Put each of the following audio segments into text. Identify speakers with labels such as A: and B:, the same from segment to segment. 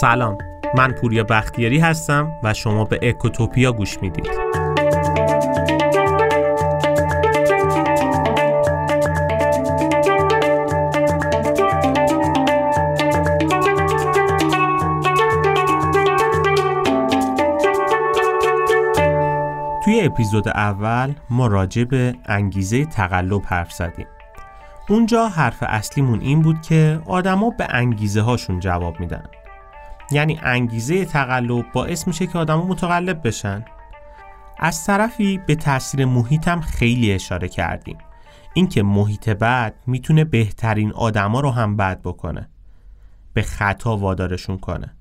A: سلام. من پوریا بختیاری هستم و شما به اکوتوپیا گوش می‌دید. توی اپیزود اول ما راجع به انگیزه تقلب حرف زدیم. اونجا حرف اصلیمون این بود که آدما به انگیزه هاشون جواب میدن. یعنی انگیزه تقلب باعث میشه که آدما متقلب بشن. از طرفی به تاثیر محیط هم خیلی اشاره کردیم. اینکه محیط بد می‌تونه بهترین آدما رو هم بد بکنه. به خطا وادارشون کنه.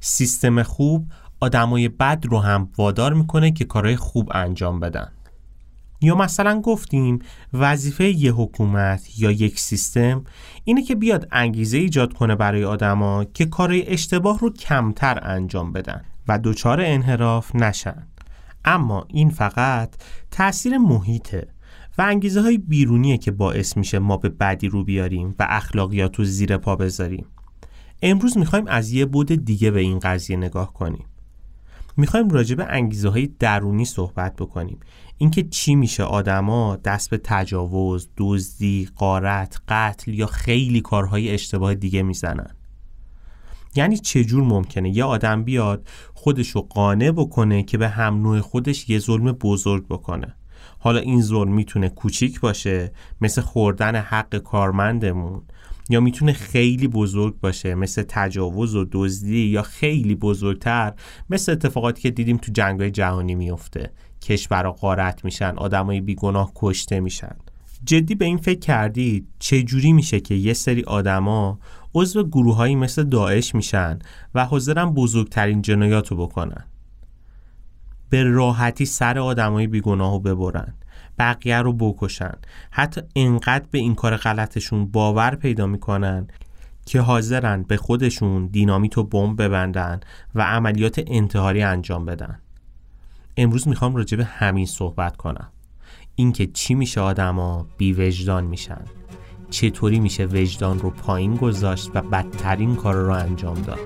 A: سیستم خوب آدمای بد رو هم وادار می‌کنه که کارهای خوب انجام بدن. یا مثلا گفتیم وظیفه یه حکومت یا یک سیستم اینه که بیاد انگیزه ایجاد کنه برای آدما که کارهای اشتباه رو کمتر انجام بدن و دچار انحراف نشن. اما این فقط تاثیر محیطه و انگیزه های بیرونیه که باعث میشه ما به بدی رو بیاریم و اخلاقیات رو زیر پا بذاریم. امروز می‌خوایم از یه بود دیگه به این قضیه نگاه کنیم. می‌خوایم راجع به انگیزه های درونی صحبت بکنیم. اینکه چی میشه آدما دست به تجاوز، دزدی، قارت، قتل یا خیلی کارهای اشتباه دیگه می‌زنن؟ یعنی چجور ممکنه یه آدم بیاد خودشو قانع بکنه که به هم نوع خودش یه ظلم بزرگ بکنه؟ حالا این ظلم می‌تونه کوچیک باشه مثل خوردن حق کارمندمون یا می‌تونه خیلی بزرگ باشه مثل تجاوز و دزدی یا خیلی بزرگتر مثل اتفاقاتی که دیدیم تو جنگای جهانی میفته کشورها غارت میشن آدمای بیگناه کشته میشن. جدی به این فکر کردید چجوری میشه که یه سری آدما عضو گروههایی مثل داعش میشن و حاضرن بزرگترین جنایاتو بکنن؟ به راحتی سر آدمای بیگناه رو ببرن. بقیه رو بکشن. حتی انقدر به این کار غلطشون باور پیدا می‌کنن که حاضرن به خودشون دینامیت و بمب ببندن و عملیات انتحاری انجام بدن. امروز می‌خوام راجع به همین صحبت کنم. اینکه چی میشه آدما بی وجدان میشن. چطوری میشه وجدان رو پایین گذاشت و بدترین کار رو انجام داد.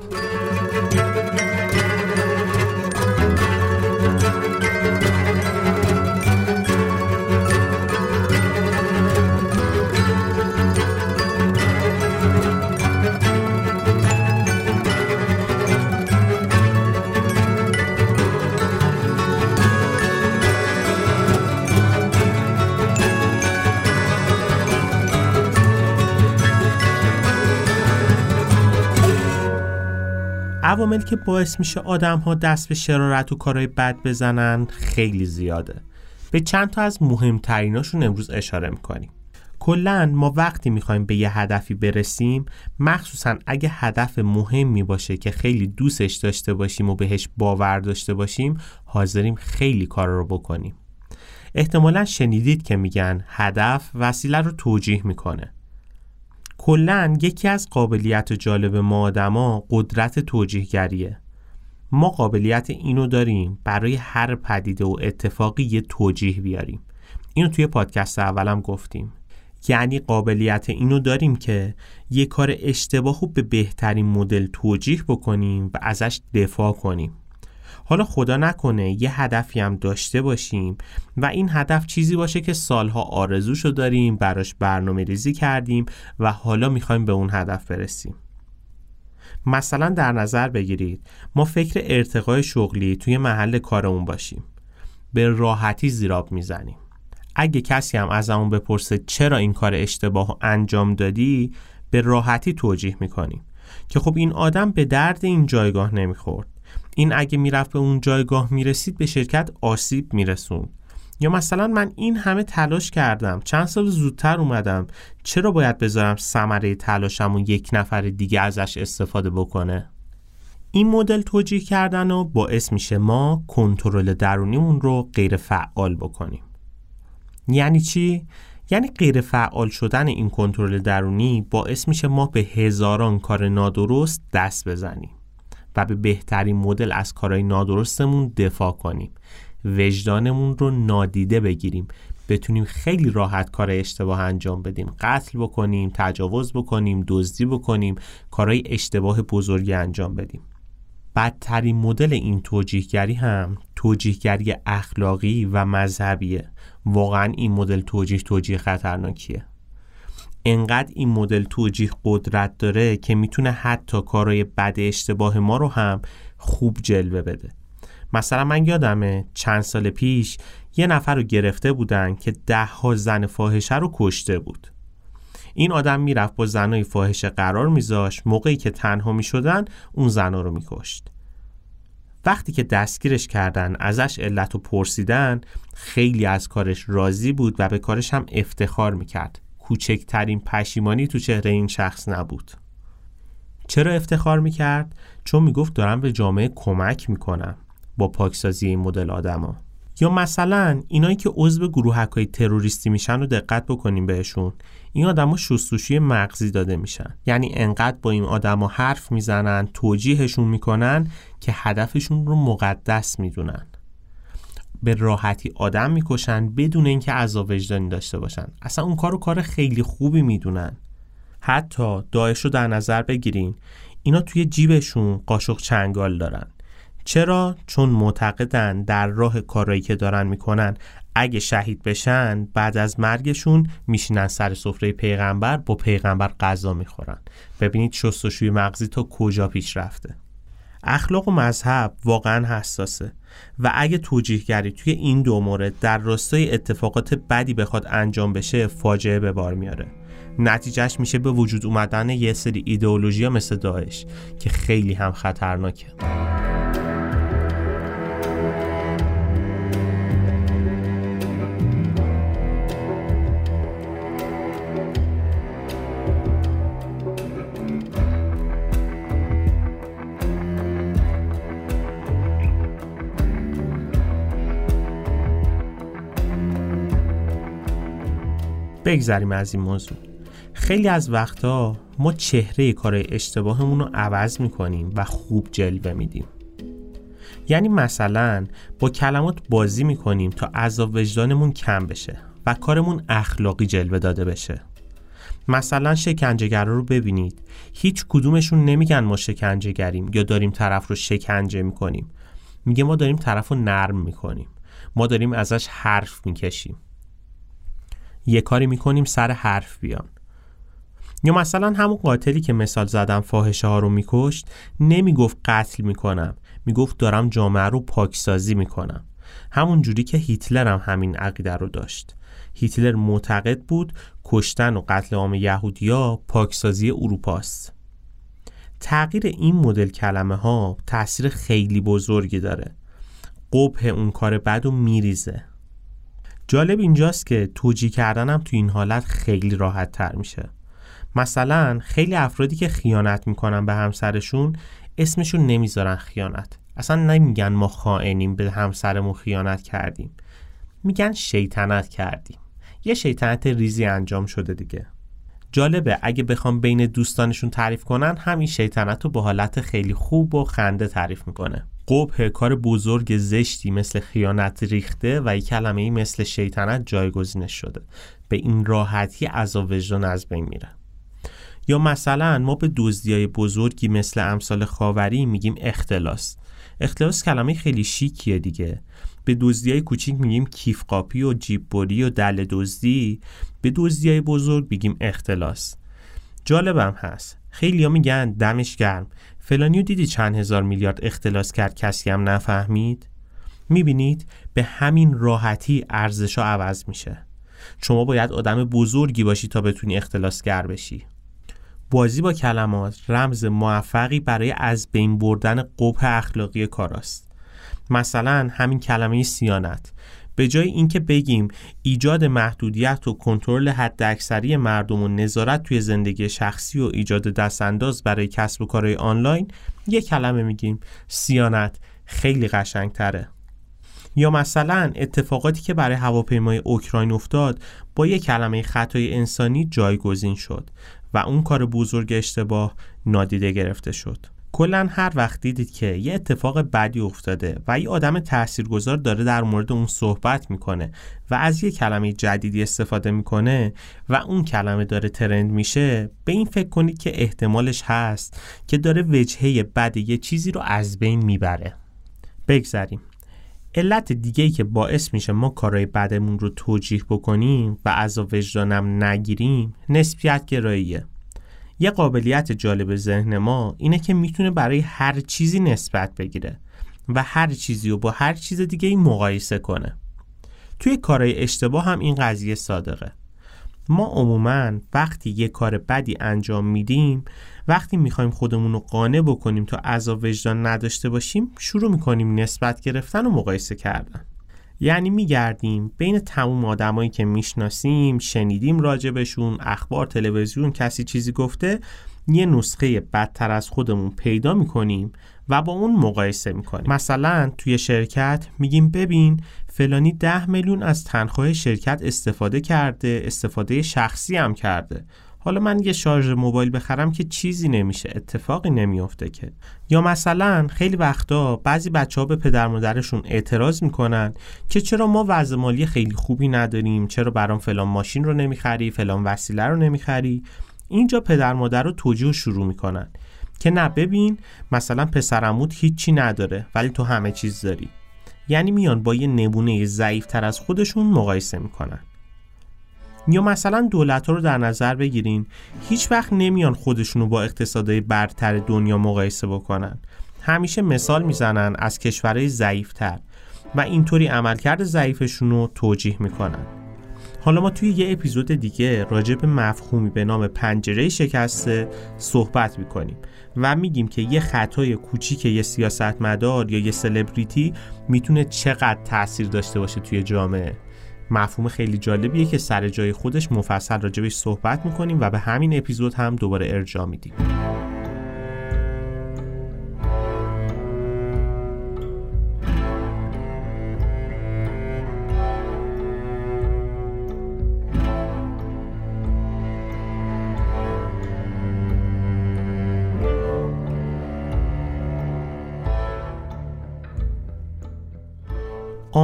A: عوامل که باعث میشه آدم ها دست به شرارت و کارهای بد بزنن خیلی زیاده. به چند تا از مهمتریناشون امروز اشاره می‌کنیم. کلا ما وقتی می‌خوایم به یه هدفی برسیم مخصوصا اگه هدف مهمی باشه که خیلی دوستش داشته باشیم و بهش باور داشته باشیم حاضریم خیلی کار رو بکنیم. احتمالا شنیدید که میگن هدف وسیله رو توجیه می‌کنه. کلا یکی از قابلیت جالب ما آدما قدرت توجیهگریه. ما قابلیت اینو داریم برای هر پدیده و اتفاقی یه توجیه بیاریم. اینو توی پادکست اولم گفتیم. یعنی قابلیت اینو داریم که یه کار اشتباه رو به بهترین مدل توجیه بکنیم و ازش دفاع کنیم. حالا خدا نکنه یه هدفی هم داشته باشیم و این هدف چیزی باشه که سالها آرزوشو داریم براش برنامه ریزی کردیم و حالا می‌خوایم به اون هدف برسیم. مثلا در نظر بگیرید ما فکر ارتقای شغلی توی محل کارمون باشیم. به راحتی زیراب می‌زنیم. اگه کسی هم از همون بپرسه چرا این کار اشتباه انجام دادی به راحتی توجیه می‌کنیم. که خب این آدم به درد این جایگاه نمی‌خورد. این اگه می‌رفت به اون جایگاه می‌رسید به شرکت آسیب میرسون یا مثلا من این همه تلاش کردم. چند سال زودتر اومدم. چرا باید بذارم ثمره تلاشم و یک نفر دیگه ازش استفاده بکنه؟ این مدل توجیه کردن و باعث میشه ما کنترل درونیمون رو غیر فعال بکنیم. یعنی چی؟ یعنی غیر فعال شدن این کنترل درونی باعث میشه ما به هزاران کار نادرست دست بزنیم. و به بهترین مدل از کارهای نادرستمون دفاع کنیم. وجدانمون رو نادیده بگیریم. بتونیم خیلی راحت کار اشتباه انجام بدیم. قتل بکنیم تجاوز بکنیم دزدی بکنیم کارهای اشتباه بزرگی انجام بدیم. بدترین مدل این توجیهگری هم توجیهگری اخلاقی و مذهبیه. واقعا این مدل توجیه توجیه خطرناکیه. انقدر این مدل توجیه قدرت داره که می‌تونه حتی کارهای بد اشتباه ما رو هم خوب جلوه بده. مثلا من یادمه چند سال پیش یه نفر رو گرفته بودن که ده ها زن فاحشه رو کشته بود. این آدم می‌رفت با زنای فاحشه قرار میذاشت موقعی که تنها می‌شدن اون زنا رو میکشت. وقتی که دستگیرش کردن ازش علت و پرسیدن خیلی از کارش راضی بود و به کارش هم افتخار می‌کرد. کوچکترین پشیمانی تو چهره این شخص نبود. چرا افتخار می‌کرد؟ چون می‌گفت دارم به جامعه کمک می‌کنم با پاکسازی این مدل آدما. یا مثلا اینایی که عضو گروه های تروریستی میشن رو دقت بکنیم بهشون. این آدما شستشوی مغزی داده میشن. یعنی انقدر با این آدما حرف می‌زنن توجیهشون می‌کنن که هدفشون رو مقدس می‌دونن. به راحتی آدم می‌کشن بدون اینکه عذاب وجدانی داشته باشن. اصلا اون کارو کار خیلی خوبی می‌دونن. حتی داعش رو در نظر بگیرین اینا توی جیبشون قاشق چنگال دارن. چرا؟ چون معتقدن در راه کارایی که دارن می‌کنن اگه شهید بشن بعد از مرگشون میشینن سر سفره پیغمبر با پیغمبر غذا می‌خورن. ببینید شستشوی مغزی تا کجا پیش رفته. اخلاق و مذهب واقعا حساسه. و اگه توجیهگری توی این دو مورد در راستای اتفاقات بدی بخواد انجام بشه فاجعه به بار میاره. نتیجهش میشه به وجود اومدن یه سری ایدئولوژی مثل داعش که خیلی هم خطرناکه. بگذریم از این موضوع. خیلی از وقتها ما چهره کار اشتباهمون رو عوض می‌کنیم و خوب جلوه میدیم. یعنی مثلا با کلمات بازی می‌کنیم تا عذاب وجدانمون کم بشه و کارمون اخلاقی جلوه داده بشه. مثلا شکنجهگرا رو ببینید. هیچ کدومشون نمیگن ما شکنجهگریم یا داریم طرف رو شکنجه می‌کنیم. میگه ما داریم طرف رو نرم می‌کنیم. ما داریم ازش حرف می‌کشیم. یه کاری می‌کنیم سر حرف بیان. یا مثلا همون قاتلی که مثال زدم فاحشه ها رو میکشت نمی‌گفت قتل می‌کنم. می‌گفت دارم جامعه رو پاکسازی می‌کنم. همون جوری که هیتلر هم همین عقیده رو داشت. هیتلر معتقد بود کشتن و قتل عام یهودیا پاکسازی اروپاست. تغییر این مدل کلمه ها تاثیر خیلی بزرگی داره. قبه اون کار بد و میریزه. جالب اینجاست که توجیه کردنم تو این حالت خیلی راحت تر میشه. مثلا خیلی افرادی که خیانت می‌کنن به همسرشون اسمشون نمی‌ذارن خیانت. اصلا نمیگن ما خائنیم به همسرمون خیانت کردیم. میگن شیطنت کردیم. یه شیطنت ریزی انجام شده دیگه. جالبه اگه بخوام بین دوستانشون تعریف کنن همین شیطنت رو به حالت خیلی خوب و خنده تعریف می‌کنه. قبه کار بزرگ زشتی مثل خیانت ریخته و یک کلمه ای مثل شیطنت جایگزینش شده. به این راحتی از وجدان از بین میره. یا مثلا ما به های بزرگی مثل امثال خاوری میگیم اختلاس. اختلاس کلمه خیلی شیکیه دیگه. به های کوچیک میگیم کیف قاپی و جیببری و دل دزدی. به های بزرگ میگیم اختلاس. جالبم هست. خیلی ها میگن دمش گرم. فلانیو دیدی چند هزار میلیارد اختلاس کرد؟ کسی هم نفهمید؟ می‌بینید به همین راحتی ارزش عوض میشه. شما باید آدم بزرگی باشی تا بتونی اختلاسگر بشی. بازی با کلمات رمز موفقی برای از بین بردن قبح اخلاقی کاراست. مثلا همین کلمه سیانت. به جای اینکه بگیم ایجاد محدودیت و کنترل حداکثری مردم و نظارت توی زندگی شخصی و ایجاد دستانداز برای کسب و کارهای آنلاین یک کلمه میگیم سیانت خیلی قشنگتره. یا مثلا اتفاقاتی که برای هواپیمای اوکراین افتاد با یک کلمه خطای انسانی جایگزین شد و اون کار بزرگ اشتباه نادیده گرفته شد. کلا هر وقت دیدید که یه اتفاق بدی افتاده و یه آدم تاثیرگذار داره در مورد اون صحبت می‌کنه و از یه کلمه جدیدی استفاده می‌کنه و اون کلمه داره ترند میشه به این فکر کنید که احتمالش هست که داره وجهه بد یه چیزی رو از بین می‌بره. بگذریم. علت دیگه ای که باعث میشه ما کارهای بدمون رو توجیح بکنیم و از وجدانم نگیریم نسبیت گراییه. یه قابلیت جالب ذهن ما اینه که می‌تونه برای هر چیزی نسبت بگیره و هر چیزی رو با هر چیز دیگه ای مقایسه کنه. توی کارهای اشتباه هم این قضیه صادقه. ما عموما وقتی یه کار بدی انجام میدیم وقتی می‌خوایم خودمون رو قانع بکنیم تا عذاب وجدان نداشته باشیم شروع می‌کنیم نسبت گرفتن و مقایسه کردن. یعنی میگردیم بین تموم آدمایی که می‌شناسیم شنیدیم راجبشون اخبار تلویزیون کسی چیزی گفته یه نسخه بدتر از خودمون پیدا می‌کنیم و با اون مقایسه می‌کنیم. مثلا توی شرکت میگیم ببین فلانی ده میلیون از تنخواه شرکت استفاده کرده استفاده شخصی هم کرده. حالا من یه شارژ موبایل بخرم که چیزی نمیشه اتفاقی نمیافته که. یا مثلا خیلی وقتا بعضی بچه ها به پدر مادرشون اعتراض می‌کنن که چرا ما وضع مالی خیلی خوبی نداریم چرا برام فلان ماشین رو نمی‌خری فلان وسیله رو نمی‌خری. اینجا پدر مادر رو توجیه شروع می‌کنن که نه ببین مثلا پسرموت هیچی نداره ولی تو همه چیز داری. یعنی میان با یه نمونه ضعیف تر از خودشون مقایسه می‌کنن. یا مثلا دولت رو در نظر بگیرین هیچ وقت نمیان خودشونو با اقتصادهای برتر دنیا مقایسه بکنن. همیشه مثال می‌زنن از کشورهای ضعیفتر و اینطوری عملکرد ضعیفشون رو توجیه می‌کنن. حالا ما توی یه اپیزود دیگه راجع به مفهومی به نام پنجره شکسته صحبت می‌کنیم و میگیم که یه خطای کوچیک یه سیاستمدار یا یه سلبریتی می‌تونه چقدر تاثیر داشته باشه توی جامعه. مفهوم خیلی جالبیه که سر جای خودش مفصل راجبش صحبت می‌کنیم و به همین اپیزود هم دوباره ارجاع میدیم.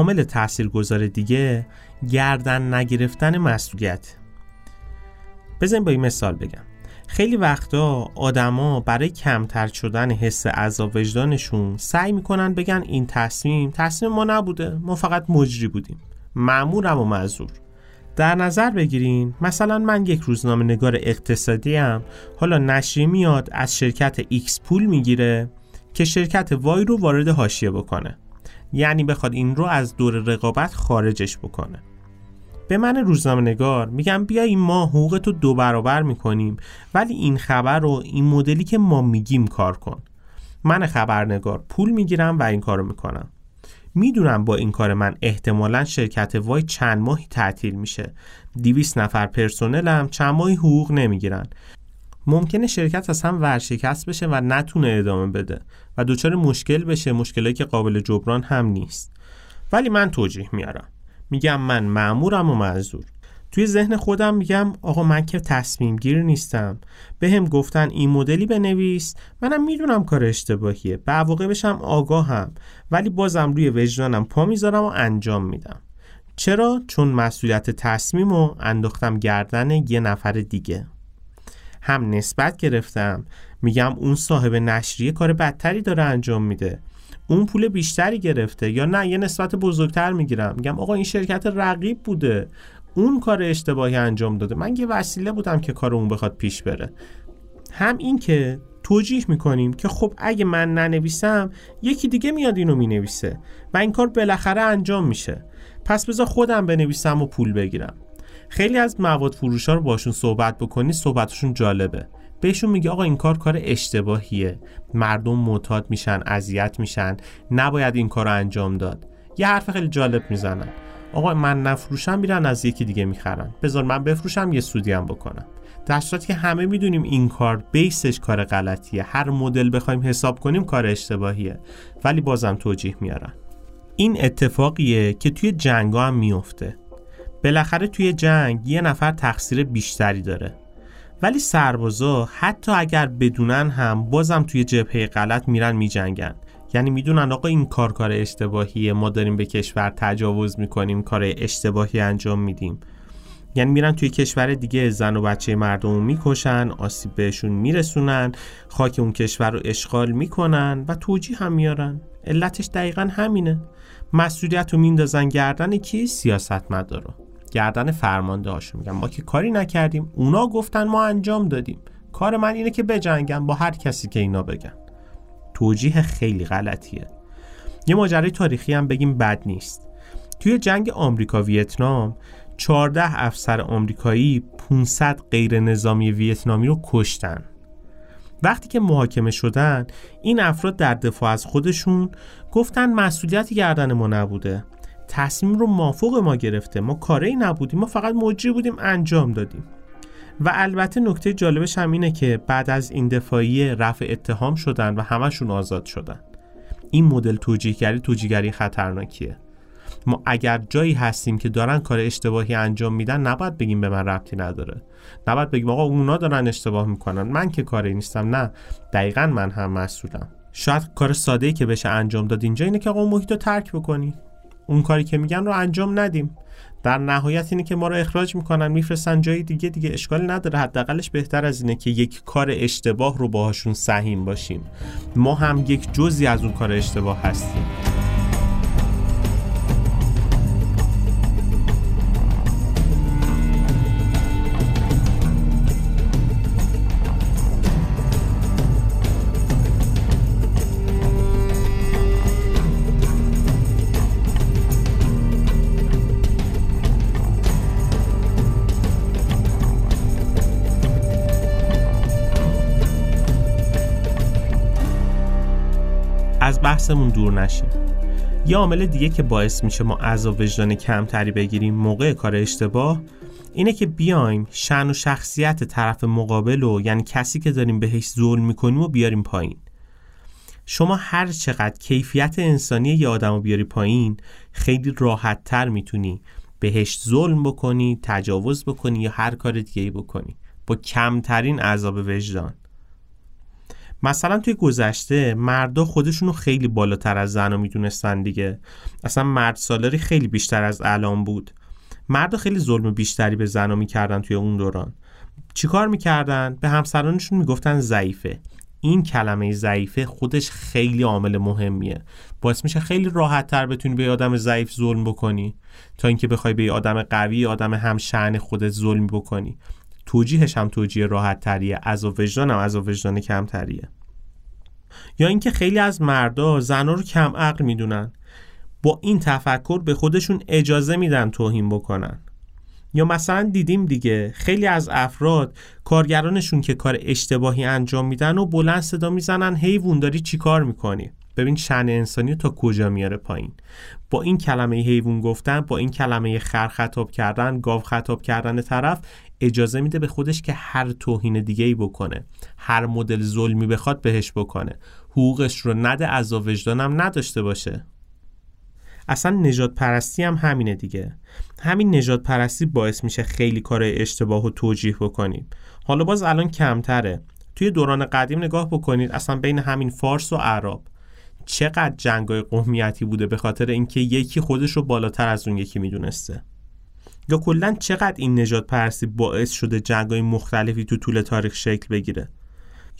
A: عامل تاثیرگذار دیگه گردن نگرفتن مسئولیت. بزن با این مثال بگم. خیلی وقتا آدما برای کمتر شدن حس عذاب وجدانشون سعی می‌کنن بگن این تصمیم تصمیم ما نبوده. ما فقط مجری بودیم. معمورم و معذور. در نظر بگیرین مثلا من یک روزنامه نگار اقتصادی هم حالا نشریه میاد از شرکت X پول می‌گیره که شرکت وای رو وارد حاشیه بکنه. یعنی بخواد این رو از دور رقابت خارجش بکنه. به من روزنامه نگار میگم این ما حقوق تو دو برابر می‌کنیم ولی این خبر رو این مدلی که ما میگیم کار کن. من خبرنگار پول می‌گیرم و این کارو می‌کنم. می‌دونم با این کار من احتمالا شرکت وای چند ماهی تعطیل میشه. دیویس نفر پرسنلم چند ماهی حقوق نمی‌گیرن. ممکنه شرکت اصلا ورشکست بشه و نتونه ادامه بده و دچار مشکل بشه مشکلی که قابل جبران هم نیست. ولی من توجیه میارم. میگم من معمورم و معذور توی ذهن خودم میگم آقا من که تصمیم گیر نیستم. به هم گفتن این مدلی بنویس. منم می‌دونم کار اشتباهیه. به بشم آگاهم. ولی بازم روی وجدانم پا می‌ذارم و انجام میدم. چرا؟ چون مسئولیت تصمیم رو انداختم گردن یه نفر دیگه. هم نسبت گرفتم. میگم اون صاحب نشریه کار بدتری داره انجام میده. اون پول بیشتری گرفته یا نه یه نسبت بزرگتر می‌گیرم. میگم آقا این شرکت رقیب بوده. اون کار اشتباهی انجام داده. من یه وسیله بودم که کار اون بخواد پیش بره. هم این که توجیح می‌کنیم که خب اگه من ننویسم یکی دیگه میاد اینو می‌نویسه و این کار بالاخره انجام میشه. پس بذار خودم بنویسم و پول بگیرم. خیلی از مواد فروش ها رو باشون صحبت بکنی صحبتشون جالبه. بهشون میگه آقا این کار کار اشتباهیه. مردم معتاد میشن اذیت میشن. نباید این کار رو انجام داد. یه حرف خیلی جالب می‌زنن. آقا من نفروشم میرن از یکی دیگه می‌خرن. بذار من بفروشم یه سودی بکنم. در صورتی که همه می‌دونیم این کار بیسش کار غلطیه. هر مدل بخوایم حساب کنیم کار اشتباهیه. ولی بازم توجیه میارن این اتفاقیه که توی جنگا هم میفته. بالاخره توی جنگ یه نفر تقصیر بیشتری داره. ولی سربازا حتی اگر بدونن هم بازم توی جبهه غلط میرن میجنگن. یعنی می‌دونن آقا این کار کار اشتباهیه ما داریم به کشور تجاوز می‌کنیم کار اشتباهی انجام میدیم. یعنی میرن توی کشور دیگه زن و بچه مردم رو می‌کشن آسیب بهشون میرسونن خاک اون کشور رو اشغال می‌کنن و توجیه هم میارن. علتش دقیقا همینه. مسئولیت رو میندازن گردن کی؟ سیاست مدارو گردن فرمانده هاشو میگن ما که کاری نکردیم اونا گفتن ما انجام دادیم. کار من اینه که بجنگم با هر کسی که اینا بگن. توجیه خیلی غلطیه. یه ماجرای تاریخی هم بگیم بد نیست. توی جنگ آمریکا ویتنام 14 افسر آمریکایی 500 غیر نظامی ویتنامی رو کشتن. وقتی که محاکمه شدن این افراد در دفاع از خودشون گفتن مسئولیتی گردن ما نبوده. تصمیم رو مافوق ما گرفته. ما کاری نبودیم ما فقط مجری بودیم انجام دادیم. و البته نکته جالبش هم اینه که بعد از این دفاعی رفع اتهام شدن و همشون آزاد شدن. این مدل توجیهگری توجیهگری خطرناکیه. ما اگر جایی هستیم که دارن کار اشتباهی انجام میدن نباید بگیم به من ربطی نداره. نباید بگیم آقا اونا دارن اشتباه می‌کنن. من که کاری نیستم نه. دقیقا من هم مسئولم. شاید کار ساده ای که بشه انجام داد اینجا اینه که آقا محیط رو ترک بکنی. اون کاری که میگن رو انجام ندیم. در نهایت اینه که ما رو اخراج می‌کنن میفرستن جای دیگه دیگه اشکال نداره. حداقلش بهتر از اینه که یک کار اشتباه رو باهاشون سهیم باشیم. ما هم یک جزی از اون کار اشتباه هستیم. بحثمون دور نشیم یه عامل دیگه که باعث میشه ما عذاب وجدان کمتری بگیریم موقع کار اشتباه اینه که بیایم شن و شخصیت طرف مقابل و یعنی کسی که داریم بهش ظلم می‌کنیم و بیاریم پایین. شما هر چقدر کیفیت انسانی یه آدم رو بیاری پایین خیلی راحت تر می‌تونی بهش ظلم بکنی تجاوز بکنی یا هر کار دیگه بکنی. با کمترین عذاب وجدان. مثلا توی گذشته مردا خودشونو خیلی بالاتر از زنا می‌دونستن دیگه. اصلا مرد سالاری خیلی بیشتر از الان بود. مردا خیلی ظلم بیشتری به زنا می‌کردن توی اون دوران. چیکار می‌کردن؟ به همسرانشون می‌گفتن ضعیفه. این کلمه ضعیفه خودش خیلی عامل مهمیه. باعث میشه خیلی راحت تر بتونی به آدم ضعیف ظلم بکنی تا اینکه بخوای به آدم قوی آدم هم شعن خودت ظلم بکنی. توجیهش هم توجیه راحت تریه از وجدان هم از وجدان کمتریه. یا اینکه خیلی از مردا زنها رو کم عقل می‌دونن. با این تفکر به خودشون اجازه میدن توهین بکنن. یا مثلا دیدیم دیگه خیلی از افراد کارگرانشون که کار اشتباهی انجام میدن و بلند صدا می‌زنن حیوان داری چی کار می‌کنی؟ ببین شن انسانی تا کجا میاره پایین. با این کلمه حیوان گفتن با این کلمه خر خطاب کردن گاو خطاب کردن طرف اجازه میده به خودش که هر توهین دیگه ای بکنه. هر مدل ظلمی بخواد بهش بکنه. حقوقش رو نده از وجدانم نداشته باشه. اصلا نجات پرستی هم همینه دیگه. همین نجات پرستی باعث میشه خیلی کار اشتباه و توجیه بکنیم. حالا باز الان کمتره. توی دوران قدیم نگاه بکنید اصلا بین همین فارس و عرب. چقدر جنگای قومیتی بوده به خاطر اینکه یکی خودش رو بالاتر از اون یکی می‌دونسته؟ یا کلا چقدر این نجات پرستی باعث شده جنگای مختلفی تو طول تاریخ شکل بگیره؟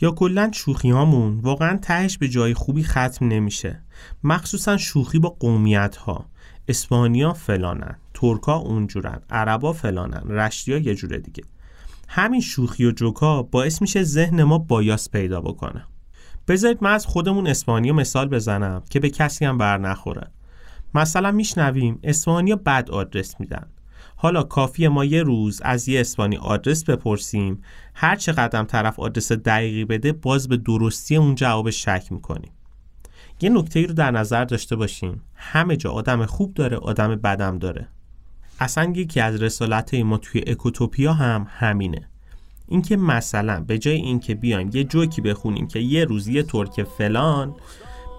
A: یا کلا شوخی هامون واقعا تهش به جای خوبی ختم نمیشه؟ مخصوصا شوخی با قومیت ها اسپانیا فلانن ترکا اونجورن عربا فلانن رشتیا یه جوره دیگه. همین شوخی و جوکا باعث میشه ذهن ما بایاس پیدا بکنه. بذارید من از خودمون اسپانیا مثال بزنم که به کسی هم بر نخوره. مثلا میشنویم اسپانیا بد آدرس میدن. حالا کافی ما یه روز از یه اسپانی آدرس بپرسیم هر چه قدم طرف آدرس دقیقی بده باز به درستی اون جواب شک می‌کنیم. یه نکته ای رو در نظر داشته باشیم. همه جا آدم خوب داره آدم بدم داره. اصلا یکی از رسالت ما توی اکوتوپیا هم همینه. اینکه مثلا به جای اینکه بیایم یه جوکی بخونیم که یه روز یه ترک فلان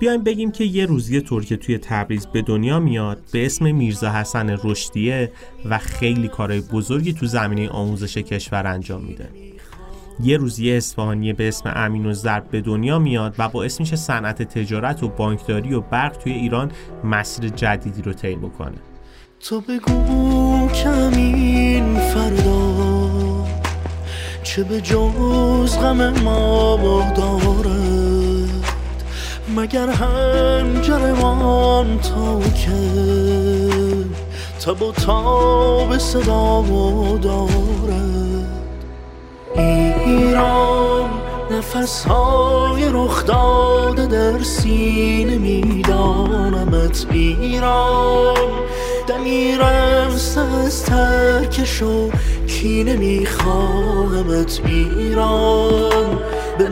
A: بیایم بگیم که یه روزی ترکیه توی تبریز به دنیا میاد به اسم میرزا حسن رشدیه و خیلی کارهای بزرگی تو زمینه آموزش کشور انجام میده. یه روز یه اصفهانی به اسم امین و ضرب به دنیا میاد و باعث میشه صنعت تجارت و بانکداری و برق توی ایران مسیر جدیدی رو طی بکنه
B: تو بگو کمین فردا چه به جز غم ما دارد مگر هنجرمان تا که؟ تب و تاب صدا دارد. ایران نفس های رخ داده در سینه میدانمت ایران. دمیرم از ترکش و کینه میخواهمت ایران؟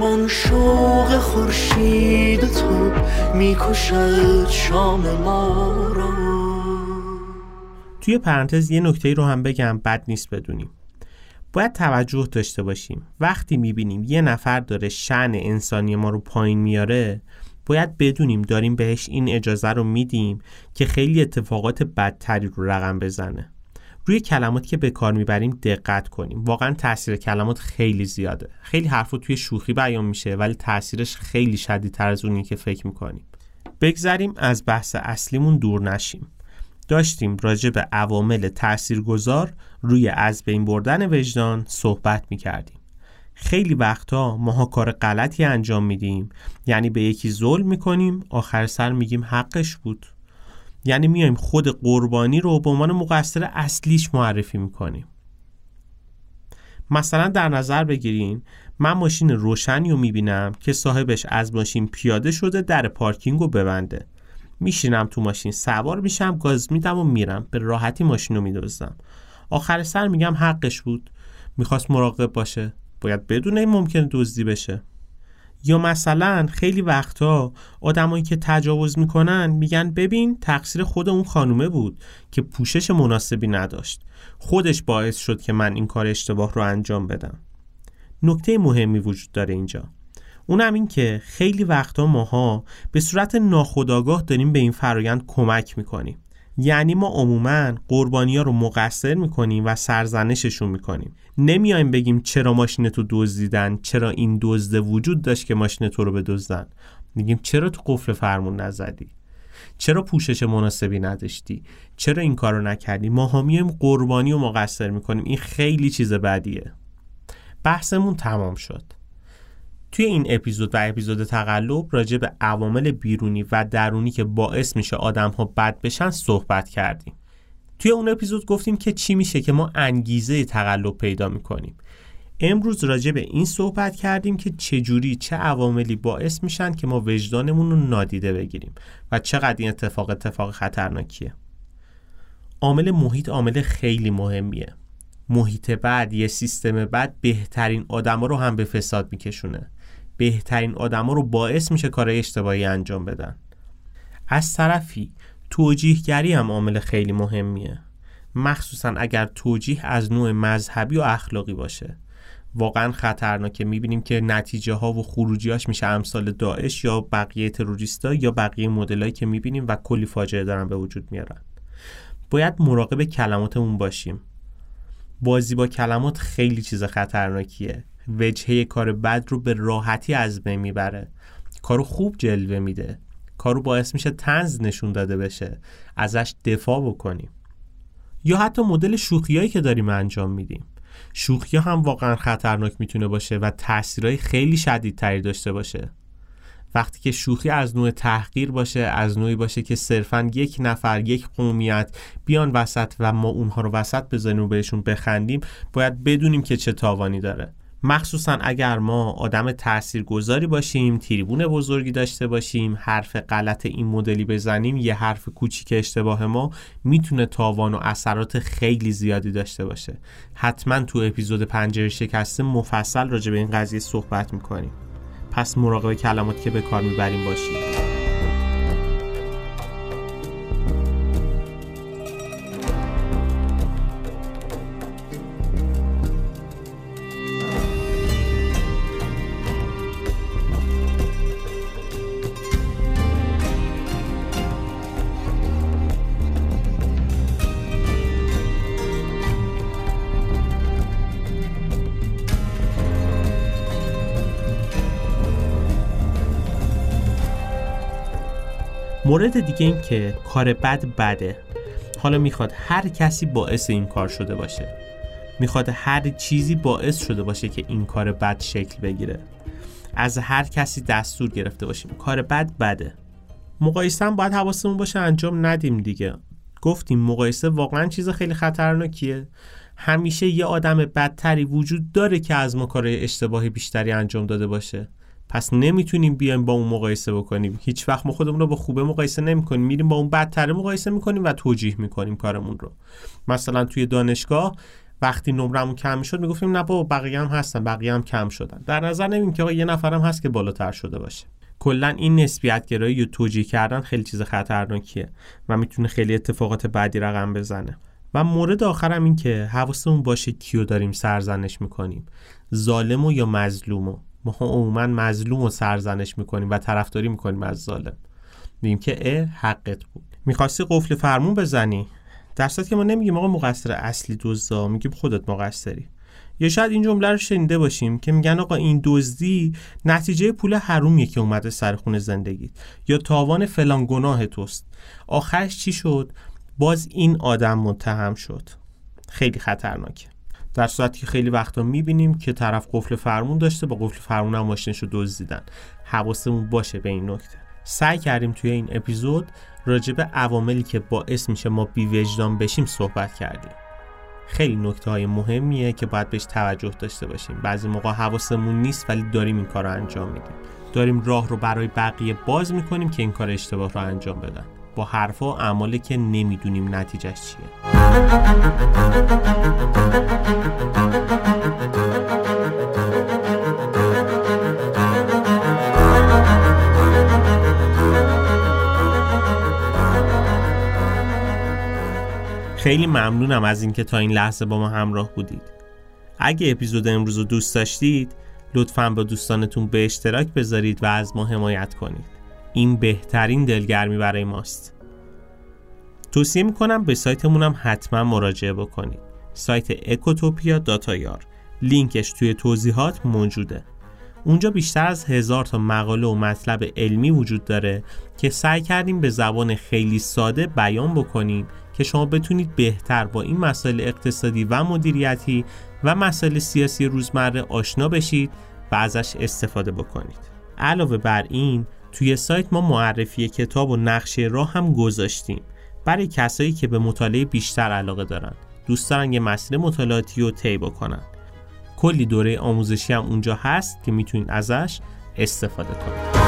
B: من شوق خورشید تو می‌کشد شام ما را.
A: توی پرانتز یه نکته رو هم بگم بد نیست بدونیم. باید توجه داشته باشیم. وقتی می‌بینیم یه نفر داره شن انسانی ما رو پایین میاره باید بدونیم داریم بهش این اجازه رو میدیم که خیلی اتفاقات بدتری رو رقم بزنه. روی کلماتی که به کار می‌بریم دقت کنیم. واقعا تاثیر کلمات خیلی زیاده. خیلی حرفو توی شوخی بیان میشه ولی تاثیرش خیلی شدیدتر از اونی که فکر می‌کنیم. بگذریم از بحث اصلیمون دور نشیم. داشتیم راجع به عوامل تاثیرگذار روی از بین بردن وجدان صحبت می‌کردیم. خیلی وقتا ماها کار غلطی انجام میدیم یعنی به یکی ظلم می‌کنیم آخر سر میگیم حقش بود. یعنی میایم خود قربانی رو به عنوان مقصر اصلیش معرفی می‌کنیم. مثلا در نظر بگیرین من ماشین روشنی رو می‌بینم که صاحبش از ماشین پیاده شده در پارکینگ رو ببنده. میشینم تو ماشین سوار میشم گاز میدم و میرم. به راحتی ماشین رو میدوزم آخر سر میگم حقش بود. می‌خواست مراقب باشه. باید بدون این ممکن دزدی بشه. یا مثلا خیلی وقتا آدمایی که تجاوز می‌کنن میگن ببین تقصیر خود اون خانومه بود که پوشش مناسبی نداشت. خودش باعث شد که من این کار اشتباه رو انجام بدم. نکته مهمی وجود داره اینجا. اونم این که خیلی وقتا ماها به صورت ناخودآگاه داریم به این فرایند کمک می‌کنیم. یعنی ما عموما قربانی ها رو مقصر می‌کنیم و سرزنششون می‌کنیم. نمیایم بگیم چرا ماشین تو دزدیدن چرا این دزده وجود داشت که ماشین تو رو بدزدن. میگیم چرا تو قفل فرمون نزدی؟ چرا پوشش مناسبی نداشتی؟ چرا این کارو نکردی؟ ما ها میایم قربانی و مقصر می‌کنیم. این خیلی چیز بدیه. بحثمون تمام شد. توی این اپیزود و اپیزود تقلب راجع به عوامل بیرونی و درونی که باعث میشه آدم ها بد بشن صحبت کردیم. توی اون اپیزود گفتیم که چی میشه که ما انگیزه تقلب پیدا می‌کنیم. امروز راجع به این صحبت کردیم که چجوری چه عواملی باعث میشن که ما وجدانمون رو نادیده بگیریم و چقدر این اتفاق اتفاق خطرناکیه. عامل محیط عامل خیلی مهمیه. محیط بعد یه سیستم بعد بهترین آدما رو هم به فساد میکشونه. بهترین آدما رو باعث میشه کار اشتباهی انجام بدن. از طرفی توجیهگری هم عامل خیلی مهمیه. مخصوصا اگر توجیه از نوع مذهبی و اخلاقی باشه. واقعا خطرناکه می‌بینیم که نتیجه ها و خروجیاش میشه امثال داعش یا بقیه تروریستا یا بقیه مدلایی که می‌بینیم و کلی فاجعه دارن به وجود میارن. باید مراقب کلماتمون باشیم. بازی با کلمات خیلی چیز خطرناکیه. وجهه کار بد رو به راحتی از بین می‌بره. کارو خوب جلوه میده. کارو باعث میشه تنز نشون داده بشه. ازش دفاع بکنیم. یا حتی مدل شوخیایی که داریم انجام میدیم. شوخی هم واقعا خطرناک می‌تونه باشه و تاثیرهای خیلی شدیدتری داشته باشه. وقتی که شوخی از نوع تحقیر باشه از نوعی باشه که صرفا یک نفر یک قومیت بیان وسط و ما اونها رو وسط بزنیم و بهشون بخندیم باید بدونیم که چه تاوانی داره. مخصوصا اگر ما آدم تاثیرگذاری باشیم تریبون بزرگی داشته باشیم حرف غلط این مدلی بزنیم یه حرف کوچیک اشتباه ما می‌تونه تاوان و اثرات خیلی زیادی داشته باشه. حتما تو اپیزود پنجره شکسته مفصل راجع به این قضیه صحبت می‌کنیم. پس مراقب کلماتی که به کار می‌بریم باشیم مورد دیگه این که کار بد بده. حالا می‌خواد هر کسی باعث این کار شده باشه. می‌خواد هر چیزی باعث شده باشه که این کار بد شکل بگیره. از هر کسی دستور گرفته باشیم. کار بد بده. مقایسه باید حواسمون باشه انجام ندیم دیگه. گفتیم مقایسه واقعا چیز خیلی خطرناکیه. همیشه یه آدم بدتری وجود داره که از ما کارهای اشتباهی بیشتری انجام داده باشه. پس نمی‌تونیم بیایم با اون مقایسه بکنیم. هیچ وقت ما خودمون رو با خوبه مقایسه نمی‌کنیم. میریم با اون بدتره مقایسه می‌کنیم و توجیه می‌کنیم کارمون رو. مثلا توی دانشگاه وقتی نمرمون کم می‌شد می‌گفتیم نه بابا بقیه هم هستن بقیه هم کم شدن. در نظر نمیم که یه نفرم هست که بالاتر شده باشه. کلا این نسبیت گرایی و توجیه کردن خیلی چیز خطرناکیه و می‌تونه خیلی اتفاقات بعدی رقم بزنه. و مورد آخرم این که حواسمون باشه کیو داریم سرزنش می‌کنیم. ظالم یا مظلومو؟ ما عموما مظلوم و سرزنش می‌کنیم و طرفداری می‌کنیم از ظالم. میگیم که اه حقت بود. می‌خواستی قفل فرمون بزنی؟ در که ما نمیگیم آقا مقصر اصلی دزدا میگیم خودت مقصری. یا شاید این جمله رو شنیده باشیم که میگن آقا این دزدی نتیجه پول حرومیه که اومده سر خون زندگی یا تاوان فلان گناه توست. آخرش چی شد؟ باز این آدم متهم شد. خیلی خطرناکه. در صورتی که خیلی وقتا می‌بینیم که طرف قفل فرمون داشته با قفل فرمون هم ماشینش رو دزدیدن حواسمون باشه به این نکته. سعی کردیم توی این اپیزود راجع به عواملی که باعث میشه ما بیوجدان بشیم صحبت کردیم. خیلی نکته های مهمیه که باید بهش توجه داشته باشیم. بعضی موقع حواسمون نیست ولی داریم این کار رو انجام میدیم. داریم راه رو برای بقیه باز می‌کنیم که این کار اشتباه رو انجام بدن. با حرفا و اعمالی که نمی‌دونیم نتیجهش چیه. خیلی ممنونم از اینکه تا این لحظه با ما همراه بودید. اگه اپیزود امروز رو دوست داشتید لطفا با دوستانتون به اشتراک بذارید و از ما حمایت کنید. این بهترین دلگرمی برای ماست. توصیه می‌کنم به سایتمون هم حتما مراجعه بکنید. سایت اکوتوپیا داتایار لینکش توی توضیحات موجوده. اونجا بیشتر از هزار تا مقاله و مطلب علمی وجود داره که سعی کردیم به زبان خیلی ساده بیان بکنیم که شما بتونید بهتر با این مسائل اقتصادی و مدیریتی و مسائل سیاسی روزمره آشنا بشید و ازش استفاده بکنید. علاوه بر این توی سایت ما معرفی کتاب و نقشه راه هم گذاشتیم. برای کسایی که به مطالعه بیشتر علاقه دارن. دوست دارن یه مسیر مطالعاتی رو طی بکنن. کلی دوره آموزشی هم اونجا هست که می‌تونید ازش استفاده کنید.